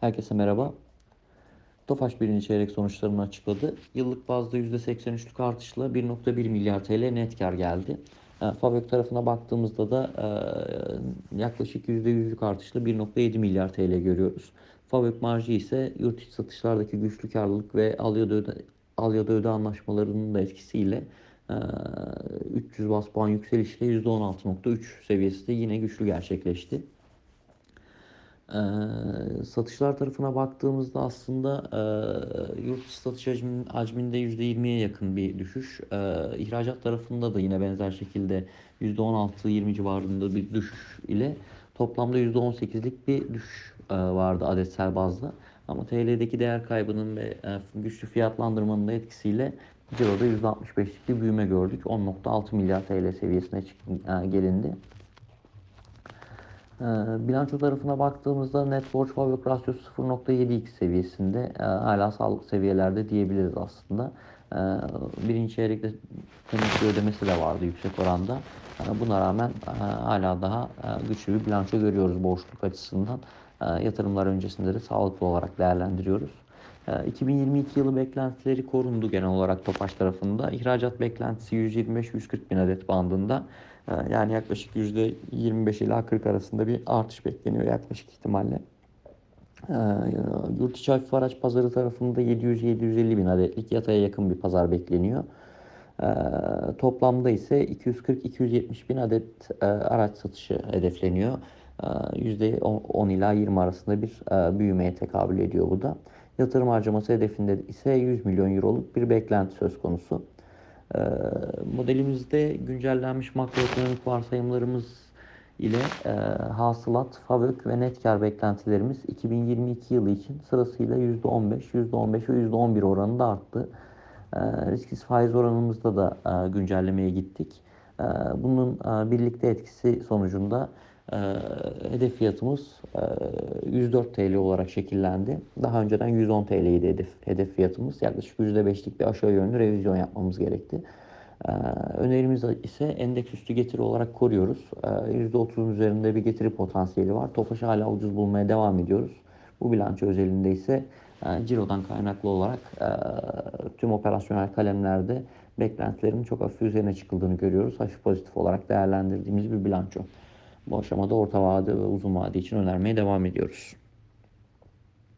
Herkese merhaba. Tofaş birinci çeyrek sonuçlarını açıkladı. Yıllık bazda %83'lük artışla 1.1 milyar TL net kar geldi. E, Fabrik tarafına baktığımızda da e, yaklaşık %100'lük artışla 1.7 milyar TL görüyoruz. Fabrik marjı ise yurt içi satışlardaki güçlü karlılık ve al ya da öde, al ya da öde anlaşmalarının da etkisiyle e, 300 bas puan yükselişle %16.3 seviyesinde yine güçlü gerçekleşti. Ee, satışlar tarafına baktığımızda aslında e, yurt dışı satış hacmin, hacminde %20'ye yakın bir düşüş. E, ihracat tarafında da yine benzer şekilde %16-20 civarında bir düşüş ile toplamda %18'lik bir düşüş e, vardı adetsel bazda. Ama TL'deki değer kaybının ve e, güçlü fiyatlandırmanın da etkisiyle Ciro'da %65'lik bir büyüme gördük. 10.6 milyar TL seviyesine çıktı, e, gelindi. E, bilanço tarafına baktığımızda net borç fabrik rasyosu 0.7x seviyesinde e, hala sağlıklı seviyelerde diyebiliriz aslında. E, birinci çeyrekte temettü ödemesi de vardı yüksek oranda. Buna rağmen e, hala daha e, güçlü bir bilanço görüyoruz borçluk açısından. Yatırımlar öncesinde de sağlıklı olarak değerlendiriyoruz. 2022 yılı beklentileri korundu genel olarak Topaş tarafında. İhracat beklentisi 125-140 bin adet bandında. Yani yaklaşık %25 ila 40 arasında bir artış bekleniyor yaklaşık ihtimalle. Yurt içi hafif araç pazarı tarafında 700-750 bin adetlik yataya yakın bir pazar bekleniyor. Toplamda ise 240-270 bin adet araç satışı hedefleniyor. %10 ila 20 arasında bir büyümeye tekabül ediyor bu da. Yatırım harcaması hedefinde ise 100 milyon euroluk bir beklenti söz konusu. Ee, modelimizde güncellenmiş makroekonomik varsayımlarımız ile e, hasılat, fabrik ve net kar beklentilerimiz 2022 yılı için sırasıyla %15, %15 ve %11 oranında arttı. E, risksiz faiz oranımızda da e, güncellemeye gittik. E, bunun e, birlikte etkisi sonucunda e, hedef fiyatımız e, 104 TL olarak şekillendi. Daha önceden 110 TL'ydi hedef, hedef fiyatımız. Yaklaşık %5'lik bir aşağı yönlü revizyon yapmamız gerekti. E, önerimiz ise endeks üstü getiri olarak koruyoruz. E, %30'un üzerinde bir getiri potansiyeli var. Tofaş'ı hala ucuz bulmaya devam ediyoruz. Bu bilanço özelinde ise e, cirodan kaynaklı olarak e, tüm operasyonel kalemlerde beklentilerin çok hafif üzerine çıkıldığını görüyoruz. Hafif pozitif olarak değerlendirdiğimiz bir bilanço. Bu aşamada orta vade ve uzun vade için önermeye devam ediyoruz.